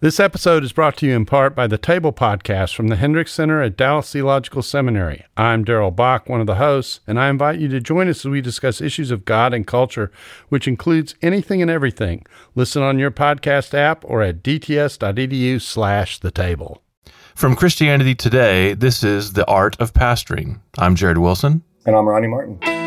This episode is brought to you in part by the Table Podcast from the Hendricks Center at Dallas Theological Seminary. I'm Darrell Bock, one of the hosts, and I invite you to join us as we discuss issues of God and culture, which includes anything and everything. Listen on your podcast app or at dts.edu slash the table. From Christianity Today, this is The Art of Pastoring. I'm Jared Wilson. And I'm Ronnie Martin.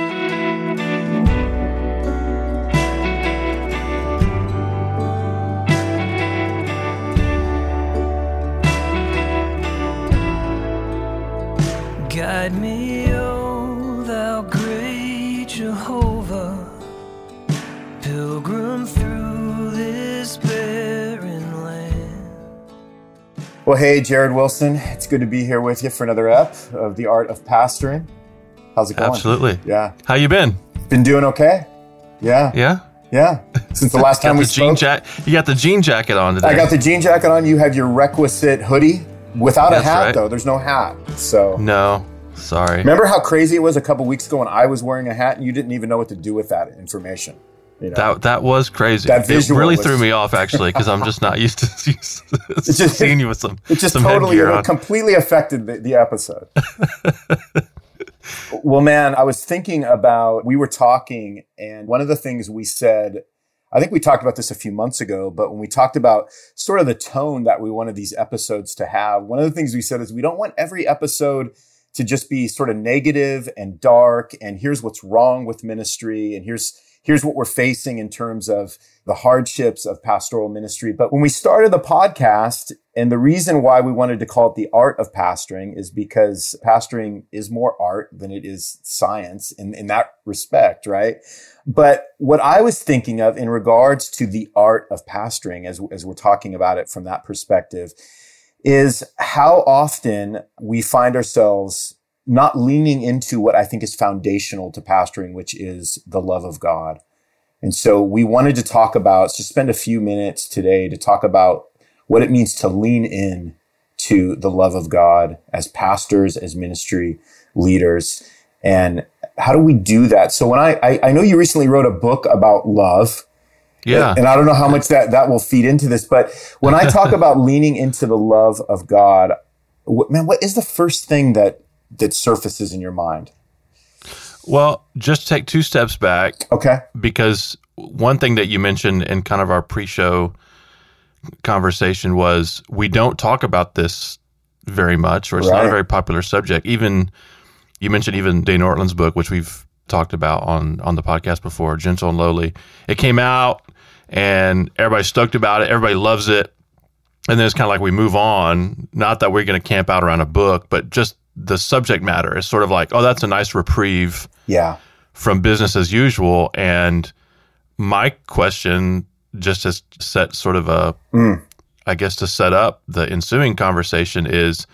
Guide me, O thou great Jehovah, pilgrim through this barren land. Well, hey, Jared Wilson. It's good to be here with you for another ep of The Art of Pastoring. How's it going? Absolutely. Yeah. How you been? Been doing okay? Yeah. Yeah. Yeah. Since the last Got time the we jean spoke. jacket. You got the jean jacket on today. I got the jean jacket on. You have your requisite hoodie without a hat, right. though. There's no hat. So. No, sorry. Remember how crazy it was a couple weeks ago when I was wearing a hat and you didn't even know what to do with that information? You know? That that was crazy. That it really was- through me off actually because I'm just not used to, used to just- seeing you with some It just some totally it completely affected the, the episode. well, man, I was thinking about we were talking, and one of the things we said, I think we talked about this a few months ago, but when we talked about sort of the tone that we wanted these episodes to have, one of the things we said is we don't want every episode to just be sort of negative and dark, and here's what's wrong with ministry, and here's here's what we're facing in terms of the hardships of pastoral ministry. But when we started the podcast, and the reason why we wanted to call it the art of pastoring is because pastoring is more art than it is science in, in that respect, right? But what I was thinking of in regards to the art of pastoring, as, as we're talking about it from that perspective, is how often we find ourselves not leaning into what I think is foundational to pastoring, which is the love of God. And so we wanted to talk about, just spend a few minutes today to talk about what it means to lean in to the love of God as pastors, as ministry leaders. And how do we do that? So when I, I, I know you recently wrote a book about love. Yeah. And I don't know how much that, that will feed into this, but when I talk about leaning into the love of God, what, man, what is the first thing that, that surfaces in your mind? Well, just take two steps back Okay. because one thing that you mentioned in kind of our pre-show conversation was we don't talk about this very much, or it's not a very popular subject. Even you mentioned even Dane Ortlund's book, which we've talked about on on the podcast before, Gentle and Lowly. It came out, and everybody's stoked about it. Everybody loves it, and then it's kind of like we move on. Not that we're going to camp out around a book, but just the subject matter is sort of like, oh, that's a nice reprieve Yeah. from business as usual. And my question, just to set sort of a, I Mm. guess to set up the ensuing conversation is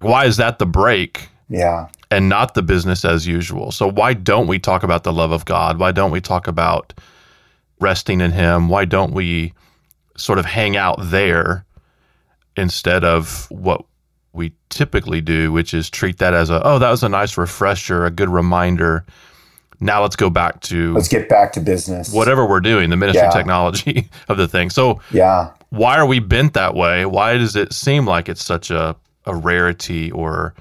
why is that the break Yeah. And not the business as usual? So why don't we talk about the love of God? Why don't we talk about resting in Him? Why don't we sort of hang out there instead of what we typically do, which is treat that as a, oh, that was a nice refresher, a good reminder. Now let's go back to Let's get back to business. whatever we're doing, the ministry Yeah. technology of the thing. So Yeah. why are we bent that way? Why does it seem like it's such a, a rarity or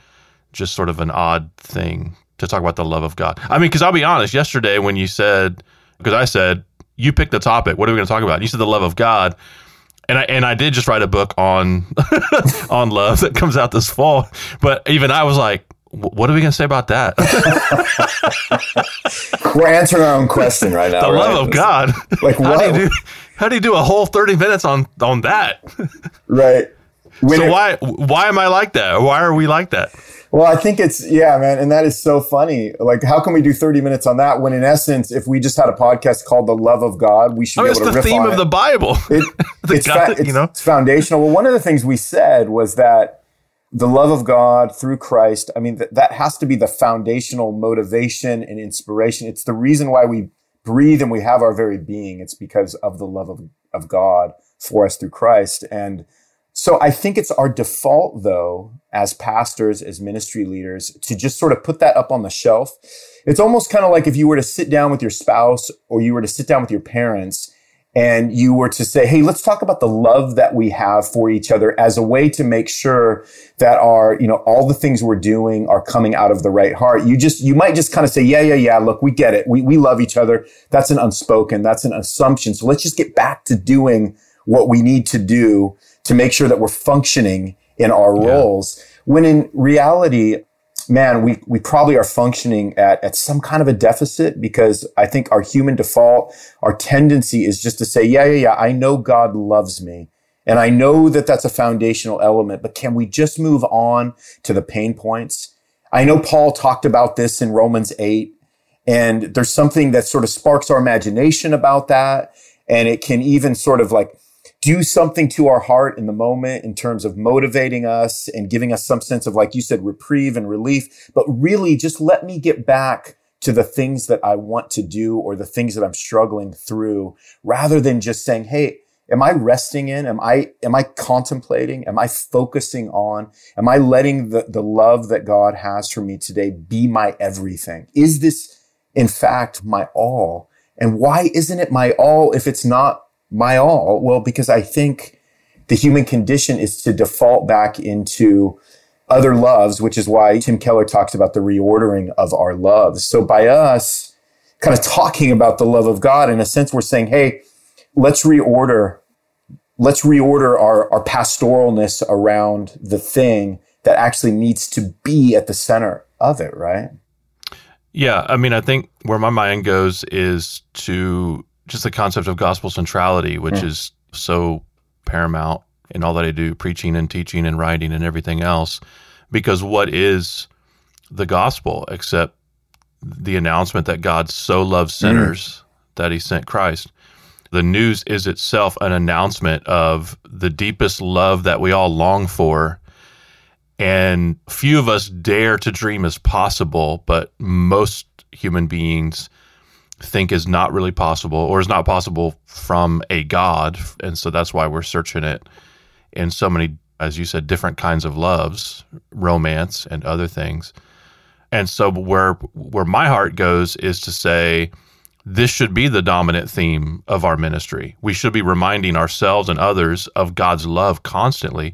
just sort of an odd thing to talk about the love of God? I mean, because I'll be honest, yesterday when you said, because I said, you picked the topic, what are we going to talk about? And you said the love of God. And I, and I did just write a book on on love that comes out this fall. But even I was like, what are we going to say about that? We're answering our own question right now. the right? love of God. Like how what? do you do? How do you do a whole thirty minutes on on that? Right. When so it- why why am I like that? Why are we like that? Well, I think it's yeah, man, and that is so funny. Like, how can we do thirty minutes on that when, in essence, if we just had a podcast called "The Love of God," we should I mean, be it's able to the theme of it. the Bible. It, The it's, God, fa- it's, you know? it's foundational. Well, one of the things we said was that the love of God through Christ, I mean, th- that has to be the foundational motivation and inspiration. It's the reason why we breathe and we have our very being. It's because of the love of, of God for us through Christ. And so I think it's our default, though, as pastors, as ministry leaders, to just sort of put that up on the shelf. It's almost kind of like if you were to sit down with your spouse or you were to sit down with your parents and you were to say, Hey, let's talk about the love that we have for each other as a way to make sure that our, you know, all the things we're doing are coming out of the right heart. You just, you might just kind of say, yeah, yeah, yeah. Look, we get it. We, we love each other. That's an unspoken. That's an assumption. So let's just get back to doing what we need to do to make sure that we're functioning in our yeah. roles. When in reality, man, we, we probably are functioning at, at some kind of a deficit because I think our human default, our tendency is just to say, yeah, yeah, yeah, I know God loves me. And I know that that's a foundational element, but can we just move on to the pain points? I know Paul talked about this in Romans 8, and there's something that sort of sparks our imagination about that. And it can even sort of like do something to our heart in the moment in terms of motivating us and giving us some sense of, like you said, reprieve and relief. But really just let me get back to the things that I want to do or the things that I'm struggling through rather than just saying, Hey, am I resting in? Am I, am I contemplating? Am I focusing on? Am I letting the, the love that God has for me today be my everything? Is this in fact my all? And why isn't it my all if it's not my all? Well, because I think the human condition is to default back into other loves, which is why Tim Keller talks about the reordering of our loves. So by us kind of talking about the love of God, in a sense, we're saying, hey, let's reorder, let's reorder our, our pastoralness around the thing that actually needs to be at the center of it, right? Yeah. I mean, I think where my mind goes is to just the concept of gospel centrality, which mm. is so paramount in all that I do, preaching and teaching and writing and everything else. Because what is the gospel except the announcement that God so loves mm. sinners mm. that he sent Christ? The news is itself an announcement of the deepest love that we all long for. And few of us dare to dream as possible, but most human beings think is not really possible or is not possible from a God. And so that's why we're searching it in so many, as you said, different kinds of loves, romance and other things. And so where where my heart goes is to say this should be the dominant theme of our ministry. We should be reminding ourselves and others of God's love constantly.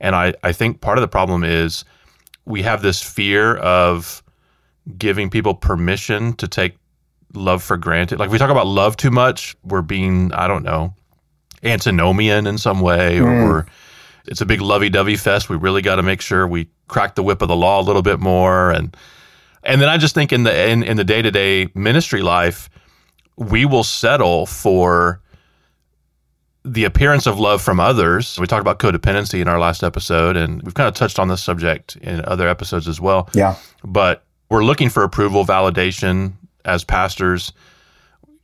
And I, I think part of the problem is we have this fear of giving people permission to take love for granted. Like if we talk about love too much, we're being, I don't know, antinomian in some way, or mm. we're, it's a big lovey dovey fest. We really got to make sure we crack the whip of the law a little bit more. And, and then I just think in the, in, in the day to day ministry life, we will settle for the appearance of love from others. We talked about codependency in our last episode, and we've kind of touched on this subject in other episodes as well. Yeah. But we're looking for approval, validation, as pastors,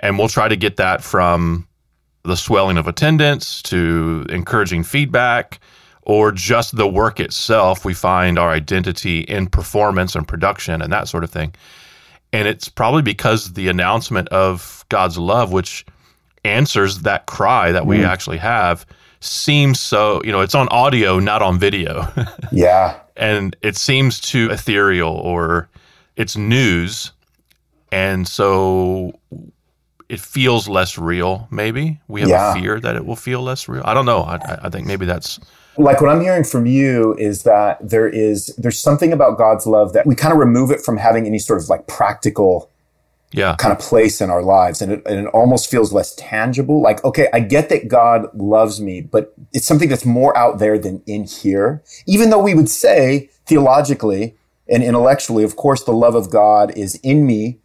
and we'll try to get that from the swelling of attendance to encouraging feedback or just the work itself. We find our identity in performance and production and that sort of thing. And it's probably because the announcement of God's love, which answers that cry that we mm. actually have, seems so, you know, it's on audio, not on video. yeah. And it seems too ethereal or it's news and so it feels less real. Maybe we have yeah. a fear that it will feel less real. I don't know. I, I think maybe that's like what I'm hearing from you is that there is there's something about God's love that we kind of remove it from having any sort of like practical yeah. kind of place in our lives and it, and it almost feels less tangible like okay i get that god loves me but it's something that's more out there than in here even though we would say theologically and intellectually of course the love of god is in me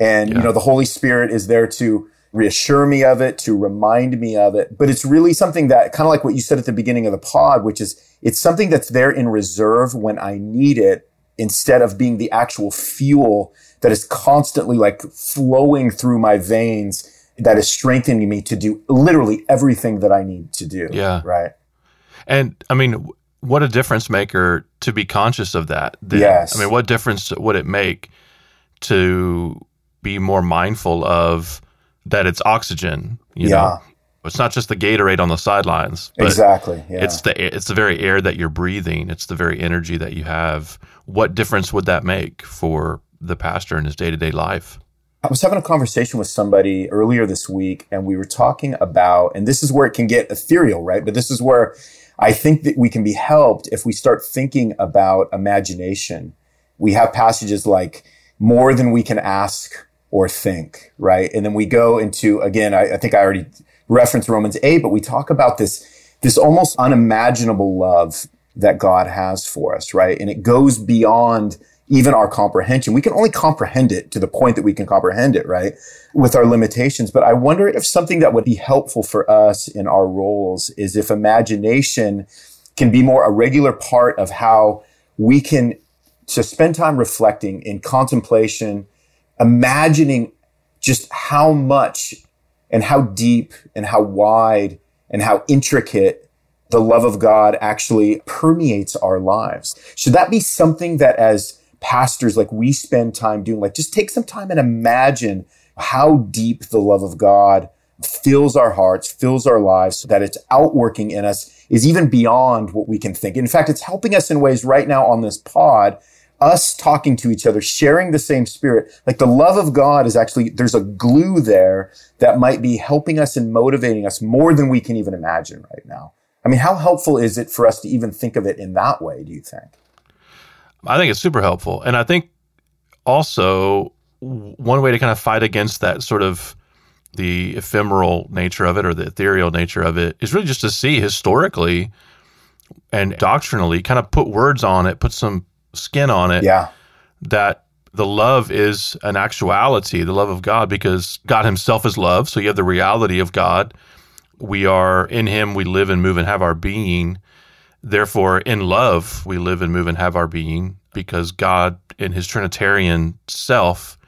and, yeah. you know, the Holy Spirit is there to reassure me of it, to remind me of it. But it's really something that kind of like what you said at the beginning of the pod, which is it's something that's there in reserve when I need it instead of being the actual fuel that is constantly like flowing through my veins that is strengthening me to do literally everything that I need to do. Yeah. Right. And I mean, what a difference maker to be conscious of that. Then. Yes. I mean, what difference would it make to be more mindful of that it's oxygen. You yeah. Know? It's not just the Gatorade on the sidelines. exactly. Yeah. It's the it's the very air that you're breathing. It's the very energy that you have. What difference would that make for the pastor in his day to day life? I was having a conversation with somebody earlier this week, and we were talking about, and this is where it can get ethereal, right? But this is where I think that we can be helped if we start thinking about imagination. We have passages like more than we can ask or think, right? And then we go into, again, I, I think I already referenced Romans 8, but we talk about this, this almost unimaginable love that God has for us, right? And it goes beyond even our comprehension. We can only comprehend it to the point that we can comprehend it, right? With our limitations. But I wonder if something that would be helpful for us in our roles is if imagination can be more a regular part of how we can to spend time reflecting in contemplation, imagining just how much and how deep and how wide and how intricate the love of God actually permeates our lives. Should that be something that as pastors, like we spend time doing, like just take some time and imagine how deep the love of God fills our hearts, fills our lives, so that it's outworking in us is even beyond what we can think. In fact, it's helping us in ways right now on this pod, us talking to each other, sharing the same spirit. Like the love of God is actually, there's a glue there that might be helping us and motivating us more than we can even imagine right now. I mean, how helpful is it for us to even think of it in that way, do you think? I think it's super helpful. And I think also one way to kind of fight against that sort of the ephemeral nature of it or the ethereal nature of it is really just to see historically and doctrinally kind of put words on it, put some skin on it. Yeah. That the love is an actuality, the love of God, because God Himself is love. So you have the reality of God. We are in Him, we live and move and have our being. Therefore, in love, we live and move and have our being because God, in his Trinitarian self,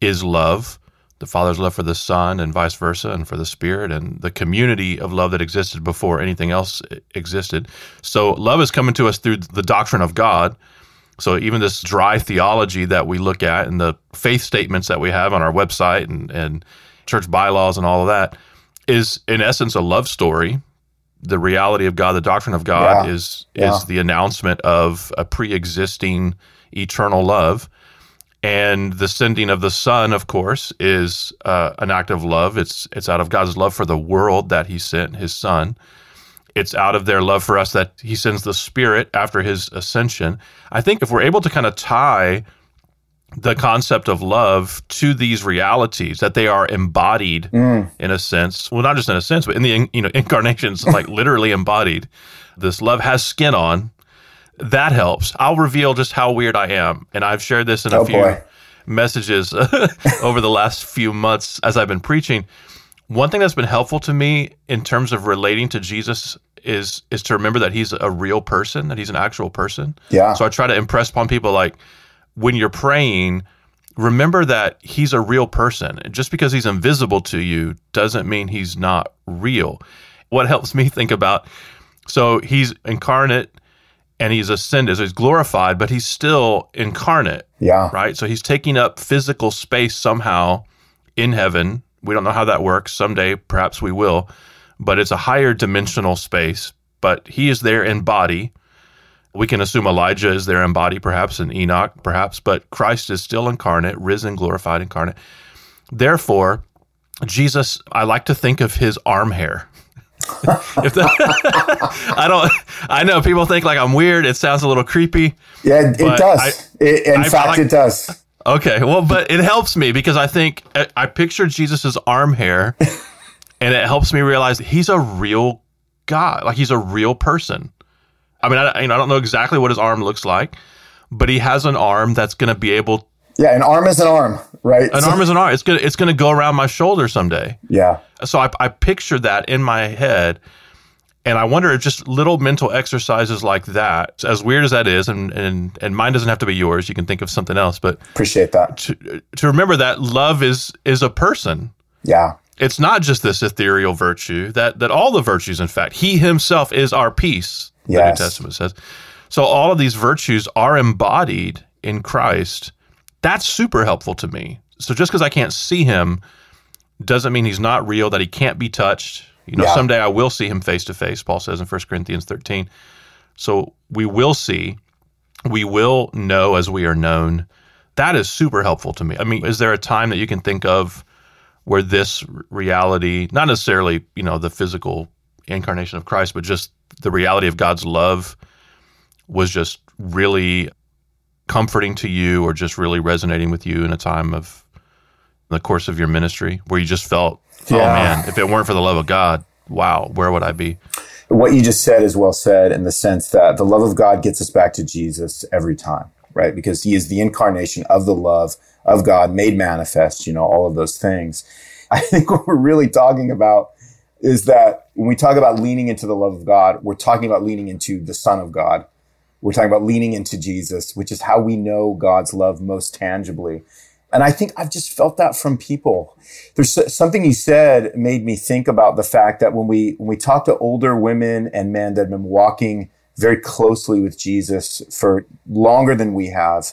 is love. The Father's love for the Son, and vice versa, and for the Spirit, and the community of love that existed before anything else existed. So, love is coming to us through the doctrine of God. So, even this dry theology that we look at and the faith statements that we have on our website and, and church bylaws and all of that is, in essence, a love story the reality of God, the doctrine of God yeah. is yeah. is the announcement of a pre-existing eternal love, and the sending of the Son, of course, is uh, an act of love. It's it's out of God's love for the world that He sent His Son. It's out of their love for us that He sends the Spirit after His ascension. I think if we're able to kind of tie the concept of love to these realities that they are embodied mm. in a sense well not just in a sense but in the you know incarnations like literally embodied this love has skin on that helps i'll reveal just how weird i am and i've shared this in a oh, few boy. messages over the last few months as i've been preaching one thing that's been helpful to me in terms of relating to jesus is is to remember that he's a real person that he's an actual person yeah so i try to impress upon people like when you're praying, remember that he's a real person. Just because he's invisible to you doesn't mean he's not real. What helps me think about so he's incarnate and he's ascended, so he's glorified, but he's still incarnate. Yeah. Right? So he's taking up physical space somehow in heaven. We don't know how that works. Someday, perhaps we will, but it's a higher dimensional space. But he is there in body we can assume Elijah is there in body, perhaps, and Enoch, perhaps, but Christ is still incarnate, risen, glorified, incarnate. Therefore, Jesus, I like to think of his arm hair. I don't, I know people think like I'm weird. It sounds a little creepy. Yeah, it does. I, it, in I, fact, I it does. Okay, well, but it helps me because I think I picture Jesus's arm hair, and it helps me realize he's a real guy, Like he's a real person. I mean, I, you know, I don't know exactly what his arm looks like, but he has an arm that's going to be able. Yeah, an arm is an arm, right? An so, arm is an arm. It's gonna it's gonna go around my shoulder someday. Yeah. So I I picture that in my head, and I wonder if just little mental exercises like that, as weird as that is, and and and mine doesn't have to be yours. You can think of something else, but appreciate that. To to remember that love is is a person. Yeah it's not just this ethereal virtue that that all the virtues in fact he himself is our peace yes. the new testament says so all of these virtues are embodied in christ that's super helpful to me so just because i can't see him doesn't mean he's not real that he can't be touched you know yeah. someday i will see him face to face paul says in 1 corinthians 13 so we will see we will know as we are known that is super helpful to me. I mean, is there a time that you can think of where this reality, not necessarily, you know, the physical incarnation of Christ, but just the reality of God's love was just really comforting to you or just really resonating with you in a time of the course of your ministry where you just felt, oh Yeah. man, if it weren't for the love of God, wow, where would I be? what you just said is well said in the sense that the love of God gets us back to Jesus every time, right? Because he is the incarnation of the love of God made manifest, you know, all of those things. I think what we're really talking about is that when we talk about leaning into the love of God, we're talking about leaning into the Son of God. We're talking about leaning into Jesus, which is how we know God's love most tangibly. And I think I've just felt that from people. There's something you said made me think about the fact that when we when we talk to older women and men that have been walking very closely with Jesus for longer than we have,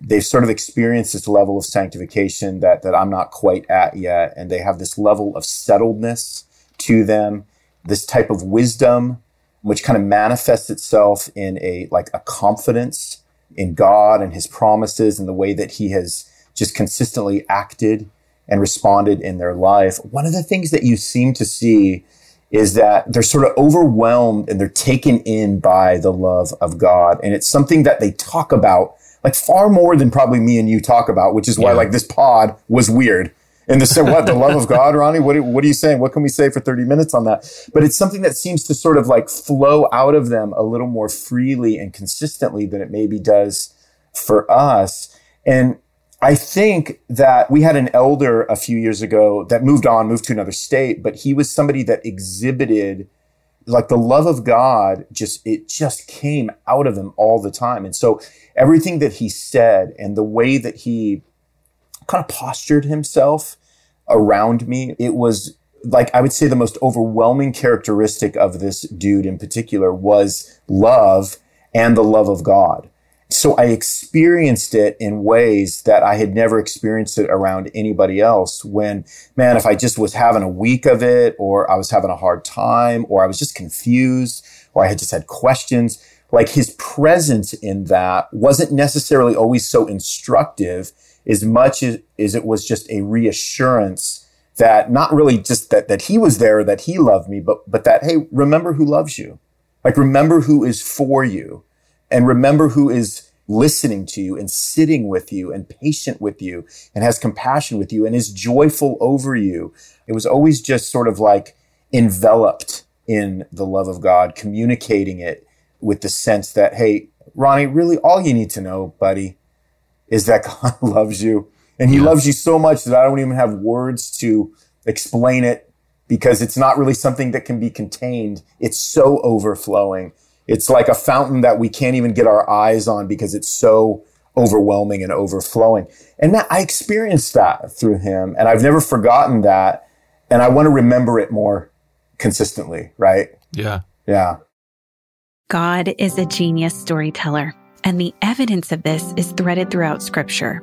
they've sort of experienced this level of sanctification that that I'm not quite at yet, and they have this level of settledness to them, this type of wisdom, which kind of manifests itself in a like a confidence in God and His promises and the way that He has just consistently acted and responded in their life. One of the things that you seem to see is that they're sort of overwhelmed and they're taken in by the love of God. And it's something that they talk about like far more than probably me and you talk about, which is why Yeah. like this pod was weird. And the say what the love of God, Ronnie? What, are- what are you saying? What can we say for 30 minutes on that? But it's something that seems to sort of like flow out of them a little more freely and consistently than it maybe does for us. And I think that we had an elder a few years ago that moved on, moved to another state, but he was somebody that exhibited like the love of God just it just came out of him all the time. And so everything that he said and the way that he kind of postured himself around me, it was like I would say the most overwhelming characteristic of this dude in particular was love and the love of God. So I experienced it in ways that I had never experienced it around anybody else. When, man, if I just was having a week of it, or I was having a hard time, or I was just confused, or I had just had questions, like his presence in that wasn't necessarily always so instructive as much as, as it was just a reassurance that not really just that, that he was there, that he loved me, but, but that, hey, remember who loves you. Like remember who is for you and remember who is listening to you and sitting with you and patient with you and has compassion with you and is joyful over you. It was always just sort of like enveloped in the love of God, communicating it with the sense that, hey, Ronnie, really all you need to know, buddy, is that God loves you. And he Yeah. loves you so much that I don't even have words to explain it because it's not really something that can be contained. It's so overflowing. It's like a fountain that we can't even get our eyes on because it's so overwhelming and overflowing. And Matt, I experienced that through him and I've never forgotten that. And I want to remember it more consistently, right? Yeah. Yeah. God is a genius storyteller, and the evidence of this is threaded throughout Scripture.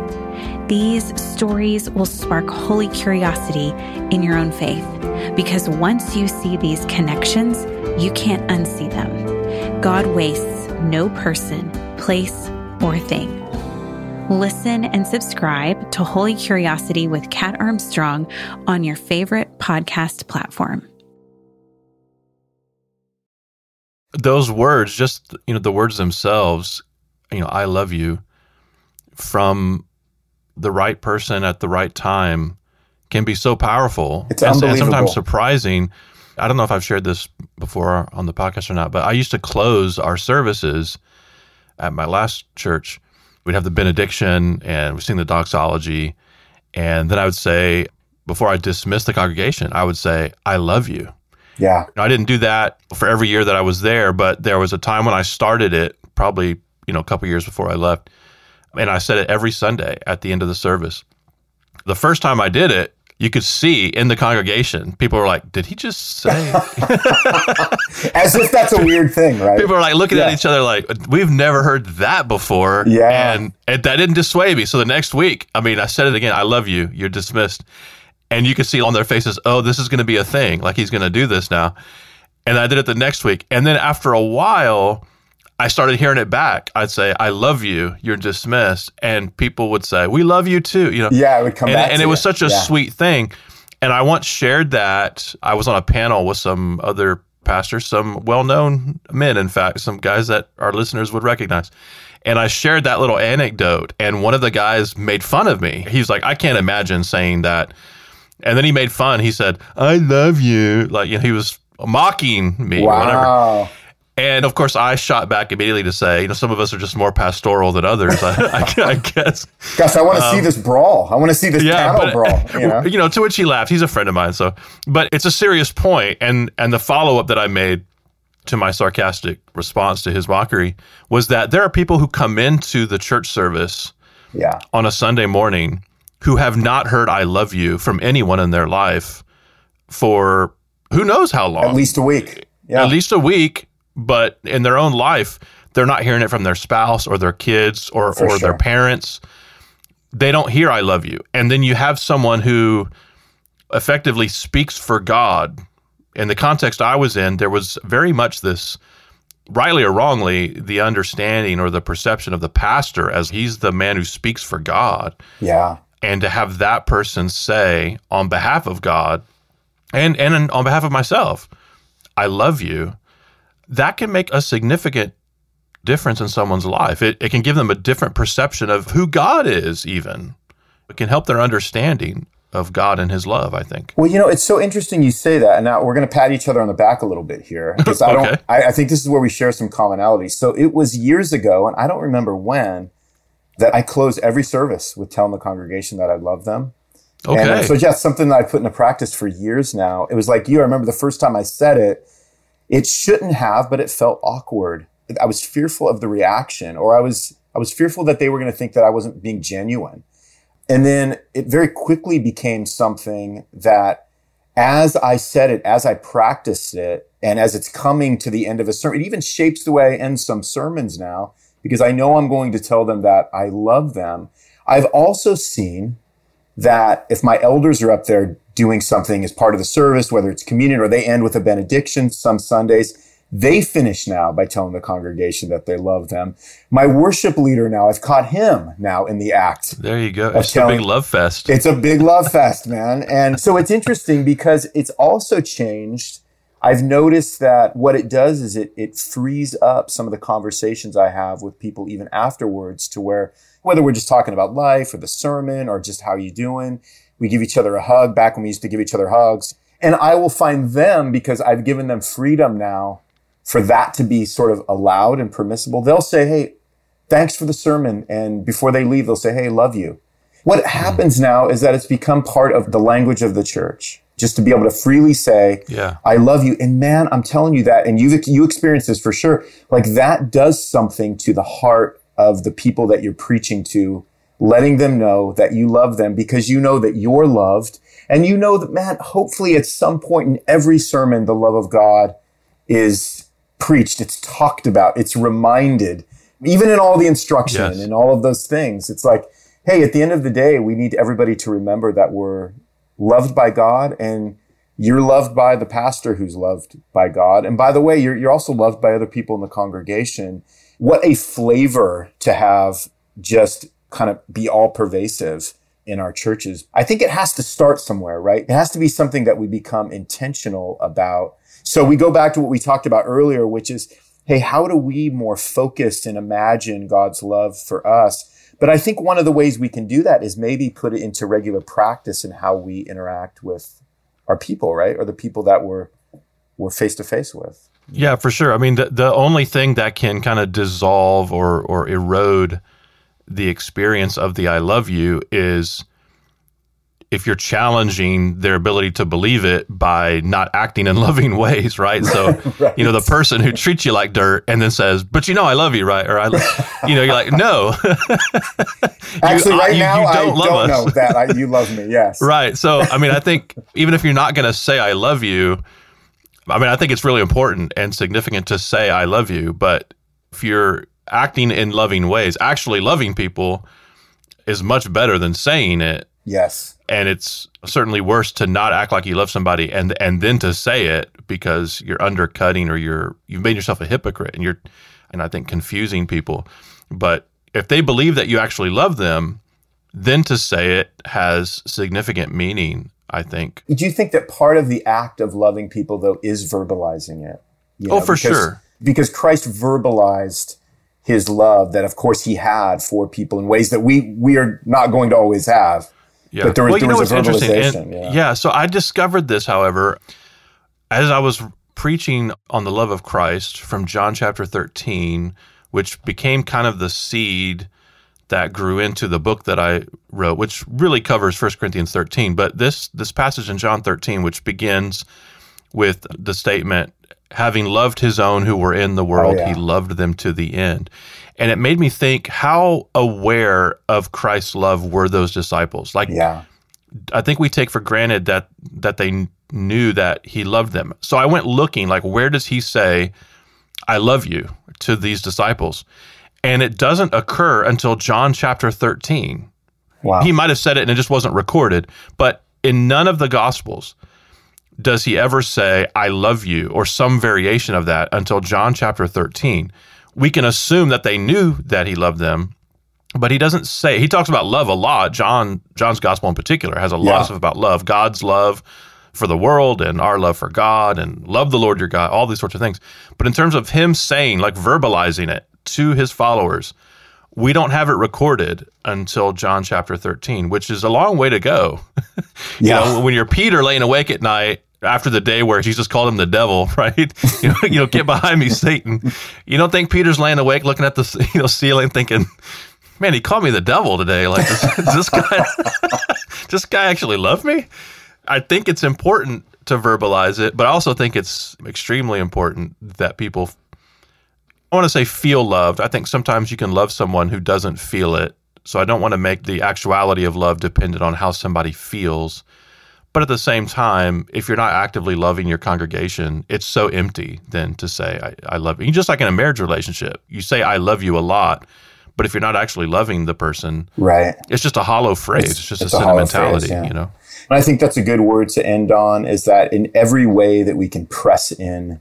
These stories will spark holy curiosity in your own faith because once you see these connections, you can't unsee them. God wastes no person, place, or thing. Listen and subscribe to Holy Curiosity with Kat Armstrong on your favorite podcast platform. those words, just you know, the words themselves, you know, I love you from the right person at the right time can be so powerful It's and, and sometimes surprising. I don't know if I've shared this before on the podcast or not, but I used to close our services at my last church. We'd have the benediction and we'd sing the doxology. And then I would say, before I dismiss the congregation, I would say, I love you. Yeah. I didn't do that for every year that I was there, but there was a time when I started it, probably you know a couple years before I left, and I said it every Sunday at the end of the service. The first time I did it, you could see in the congregation, people were like, "Did he just say?" As if that's a weird thing, right? people are like looking at each other like, "We've never heard that before." Yeah. and, and that didn't dissuade me. So the next week, I mean, I said it again. I love you. You're dismissed, and you could see on their faces, "Oh, this is going to be a thing. Like he's going to do this now." And I did it the next week, and then after a while. I started hearing it back. I'd say, "I love you. You're dismissed," and people would say, "We love you too." You know, yeah, it would come and, back. and it was such a Yeah. sweet thing. And I once shared that I was on a panel with some other pastors, some well-known men, in fact, some guys that our listeners would recognize. And I shared that little anecdote, and one of the guys made fun of me. He was like, "I can't imagine saying that." And then he made fun. He said, "I love you," like you know, he was mocking me, or whatever. Wow. And of course, I shot back immediately to say, you know, some of us are just more pastoral than others. I, I, I guess. Gosh, I want to see um, this brawl. I want to see this panel brawl. You know? to which he laughed. He's a friend of mine, so but it's a serious point, and and the follow up that I made to my sarcastic response to his mockery was that there are people who come into the church service yeah. on a Sunday morning who have not heard "I love you" from anyone in their life for who knows how long, At least a week. Yeah. at least a week, but in their own life, they're not hearing it from their spouse or their kids or, For or their parents. They don't hear I love you. And then you have someone who effectively speaks for God. In the context I was in, there was very much this, rightly or wrongly, the understanding or the perception of the pastor as he's the man who speaks for God yeah. and to have that person say on behalf of God and and on behalf of myself, I love you, that can make a significant difference in someone's life. It, it can give them a different perception of who God is, even. It can help their understanding of God and his love, I think. Well, you know, it's so interesting you say that. And now we're going to pat each other on the back a little bit here because I don't, I, I think this is where we share some commonalities. So it was years ago, and I don't remember when, that I close every service with telling the congregation that I love them. And uh, Okay. so, yeah, something that I put into practice for years now. It was like you. I remember the first time I said it, it shouldn't have, but it felt awkward. I was fearful of the reaction, or I was I was fearful that they were going to think that I wasn't being genuine. And then it very quickly became something that, as I said it, as I practiced it, and as it's coming to the end of a sermon, it even shapes the way I end some sermons now because I know I'm going to tell them that I love them. I've also seen that if my elders are up there doing something as part of the service, whether it's communion or they end with a benediction some Sundays, they finish now by telling the congregation that they love them. My worship leader now, I've caught him now in the act. there you go. It's a big love fest. It's a big love fest, man. And so it's interesting because it's also changed. I've noticed that what it does is it, it frees up some of the conversations I have with people even afterwards to where, whether we're just talking about life or the sermon or just how you doing, we give each other a hug back when we used to give each other hugs. And I will find them because I've given them freedom now for that to be sort of allowed and permissible. They'll say, Hey, thanks for the sermon. And before they leave, they'll say, Hey, love you. What mm-hmm. happens now is that it's become part of the language of the church, just to be able to freely say, yeah. I love you. And man, I'm telling you that, and you've, you experienced this for sure. Like that does something to the heart of the people that you're preaching to, letting them know that you love them because you know that you're loved. And you know that, man, hopefully at some point in every sermon, the love of God is preached. It's talked about. It's reminded, even in all the instruction Yes. and all of those things. It's like, hey, at the end of the day, we need everybody to remember that we're loved by God and you're loved by the pastor who's loved by God. And by the way, you're, you're also loved by other people in the congregation. What a flavor to have just kind of be all pervasive in our churches. I think it has to start somewhere, right? It has to be something that we become intentional about. So we go back to what we talked about earlier, which is, hey, how do we more focus and imagine God's love for us? But I think one of the ways we can do that is maybe put it into regular practice in how we interact with our people, right? Or the people that we're we're face to face with. Yeah, for sure. I mean, the, the only thing that can kind of dissolve or, or erode the experience of the I love you is if you're challenging their ability to believe it by not acting in loving ways, right? So, Right. you know, the person who treats you like dirt and then says, "But you know, I love you," right? Or I, you know, you're like, "No." Uh, Actually, I- right you- now, you I don't love don't us. know that I, you love me. Yes. Right. So, I mean, I think even if you're not going to say I love you, I mean, I think it's really important and significant to say I love you, but if you're acting in loving ways, actually loving people is much better than saying it. Yes. And it's certainly worse to not act like you love somebody and and then to say it because you're undercutting or you're you've made yourself a hypocrite and you're and I think confusing people. But if they believe that you actually love them, then to say it has significant meaning, I think. Do you think that part of the act of loving people, though, is verbalizing it? You Oh, for because- sure. Because Christ verbalized his love that, of course, he had for people in ways that we we are not going to always have. Yeah. But there was- well, there know was a verbalization, And- yeah. So I discovered this, however, as I was preaching on the love of Christ from John chapter 13, which became kind of the seed that grew into the book that I wrote, which really covers 1 Corinthians 13. But this this passage in John 13, which begins with the statement, having loved his own who were in the oh, world, yeah. he loved them to the end. And it made me think how aware of Christ's love were those disciples? Like Yeah. I think we take for granted that that they knew that he loved them. So I went looking like where does he say I love you to these disciples? And it doesn't occur until John chapter 13. Wow. He might have said it and it just wasn't recorded, but in none of the gospels does he ever say I love you or some variation of that until John chapter 13. We can assume that they knew that he loved them, but he doesn't say he talks about love a lot john john's gospel in particular has a lot Yeah. of stuff about love god's love for the world and our love for god and love the lord your god all these sorts of things but in terms of him saying like verbalizing it to his followers we don't have it recorded until john chapter 13 which is a long way to go you Yeah. know when you're peter laying awake at night after the day where jesus called him the devil right you know, you know get behind me satan you don't think peter's laying awake looking at the you know ceiling thinking man, he called me the devil today. Like, does, does this guy, does this guy actually love me? I think it's important to verbalize it, but I also think it's extremely important that people, I want to say feel loved. I think sometimes you can love someone who doesn't feel it. So I don't want to make the actuality of love dependent on how somebody feels. But at the same time, if you're not actively loving your congregation, it's so empty then to say, I, I love you. Just like in a marriage relationship, you say, I love you a lot. But if you're not actually loving the person, Right. it's just a hollow phrase. It's, just it's a a sentimentality, phrase, yeah. you know? And I think that's a good word to end on is that in every way that we can press in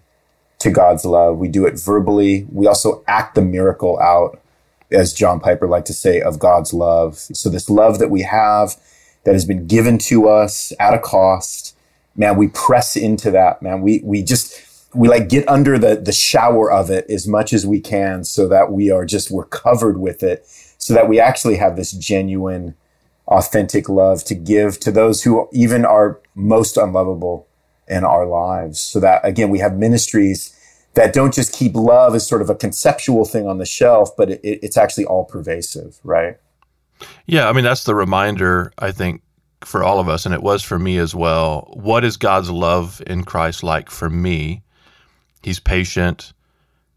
to God's love, we do it verbally. We also act the miracle out, as John Piper liked to say, of God's love. So this love that we have that has been given to us at a cost, man, we press into that, man. We, we just, we like get under the, the shower of it as much as we can so that we are just, we're covered with it so that we actually have this genuine, authentic love to give to those who even are most unlovable in our lives. So that again, we have ministries that don't just keep love as sort of a conceptual thing on the shelf, but it, it's actually all pervasive, right? Yeah, I mean that's the reminder I think for all of us and it was for me as well. What is God's love in Christ like for me? He's patient.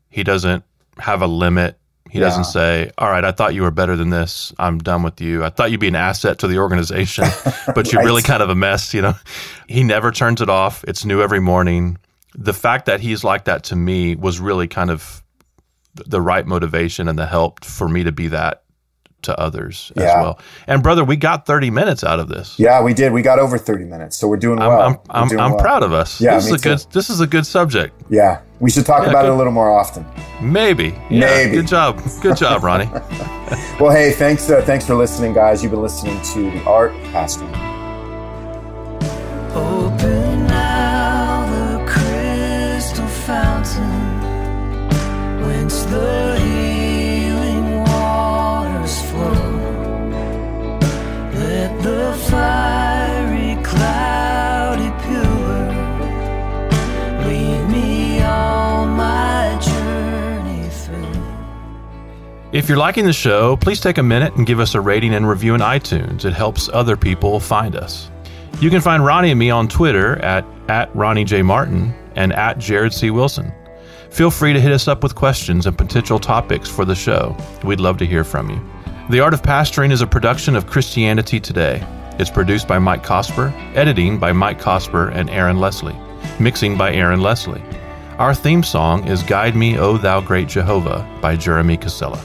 He doesn't have a limit. He Yeah. doesn't say, "All right, I thought you were better than this. I'm done with you. I thought you'd be an asset to the organization, but you're really kind of a mess." You know, he never turns it off. It's new every morning. The fact that he's like that to me was really kind of the right motivation and the help for me to be that to others as well. And brother, we got 30 minutes out of this. Yeah, we did. We got over 30 minutes, so we're doing I'm, well. I'm, I'm, doing I'm well. proud of us. Yeah, this is me a good this is a good subject. Yeah, we should talk Yeah, about it a little more often. Maybe. Yeah, Maybe. Good job. Good job, Ronnie. Well, hey, thanks, uh, thanks for listening, guys. You've been listening to the Art Pastor. Open If you're liking the show, please take a minute and give us a rating and review in iTunes. It helps other people find us. You can find Ronnie and me on Twitter at, at Ronnie J. Martin and at Jared C. Wilson. Feel free to hit us up with questions and potential topics for the show. We'd love to hear from you. The Art of Pastoring is a production of Christianity Today. It's produced by Mike Cosper, editing by Mike Cosper and Aaron Leslie, mixing by Aaron Leslie. Our theme song is Guide Me, O Thou Great Jehovah by Jeremy Casella.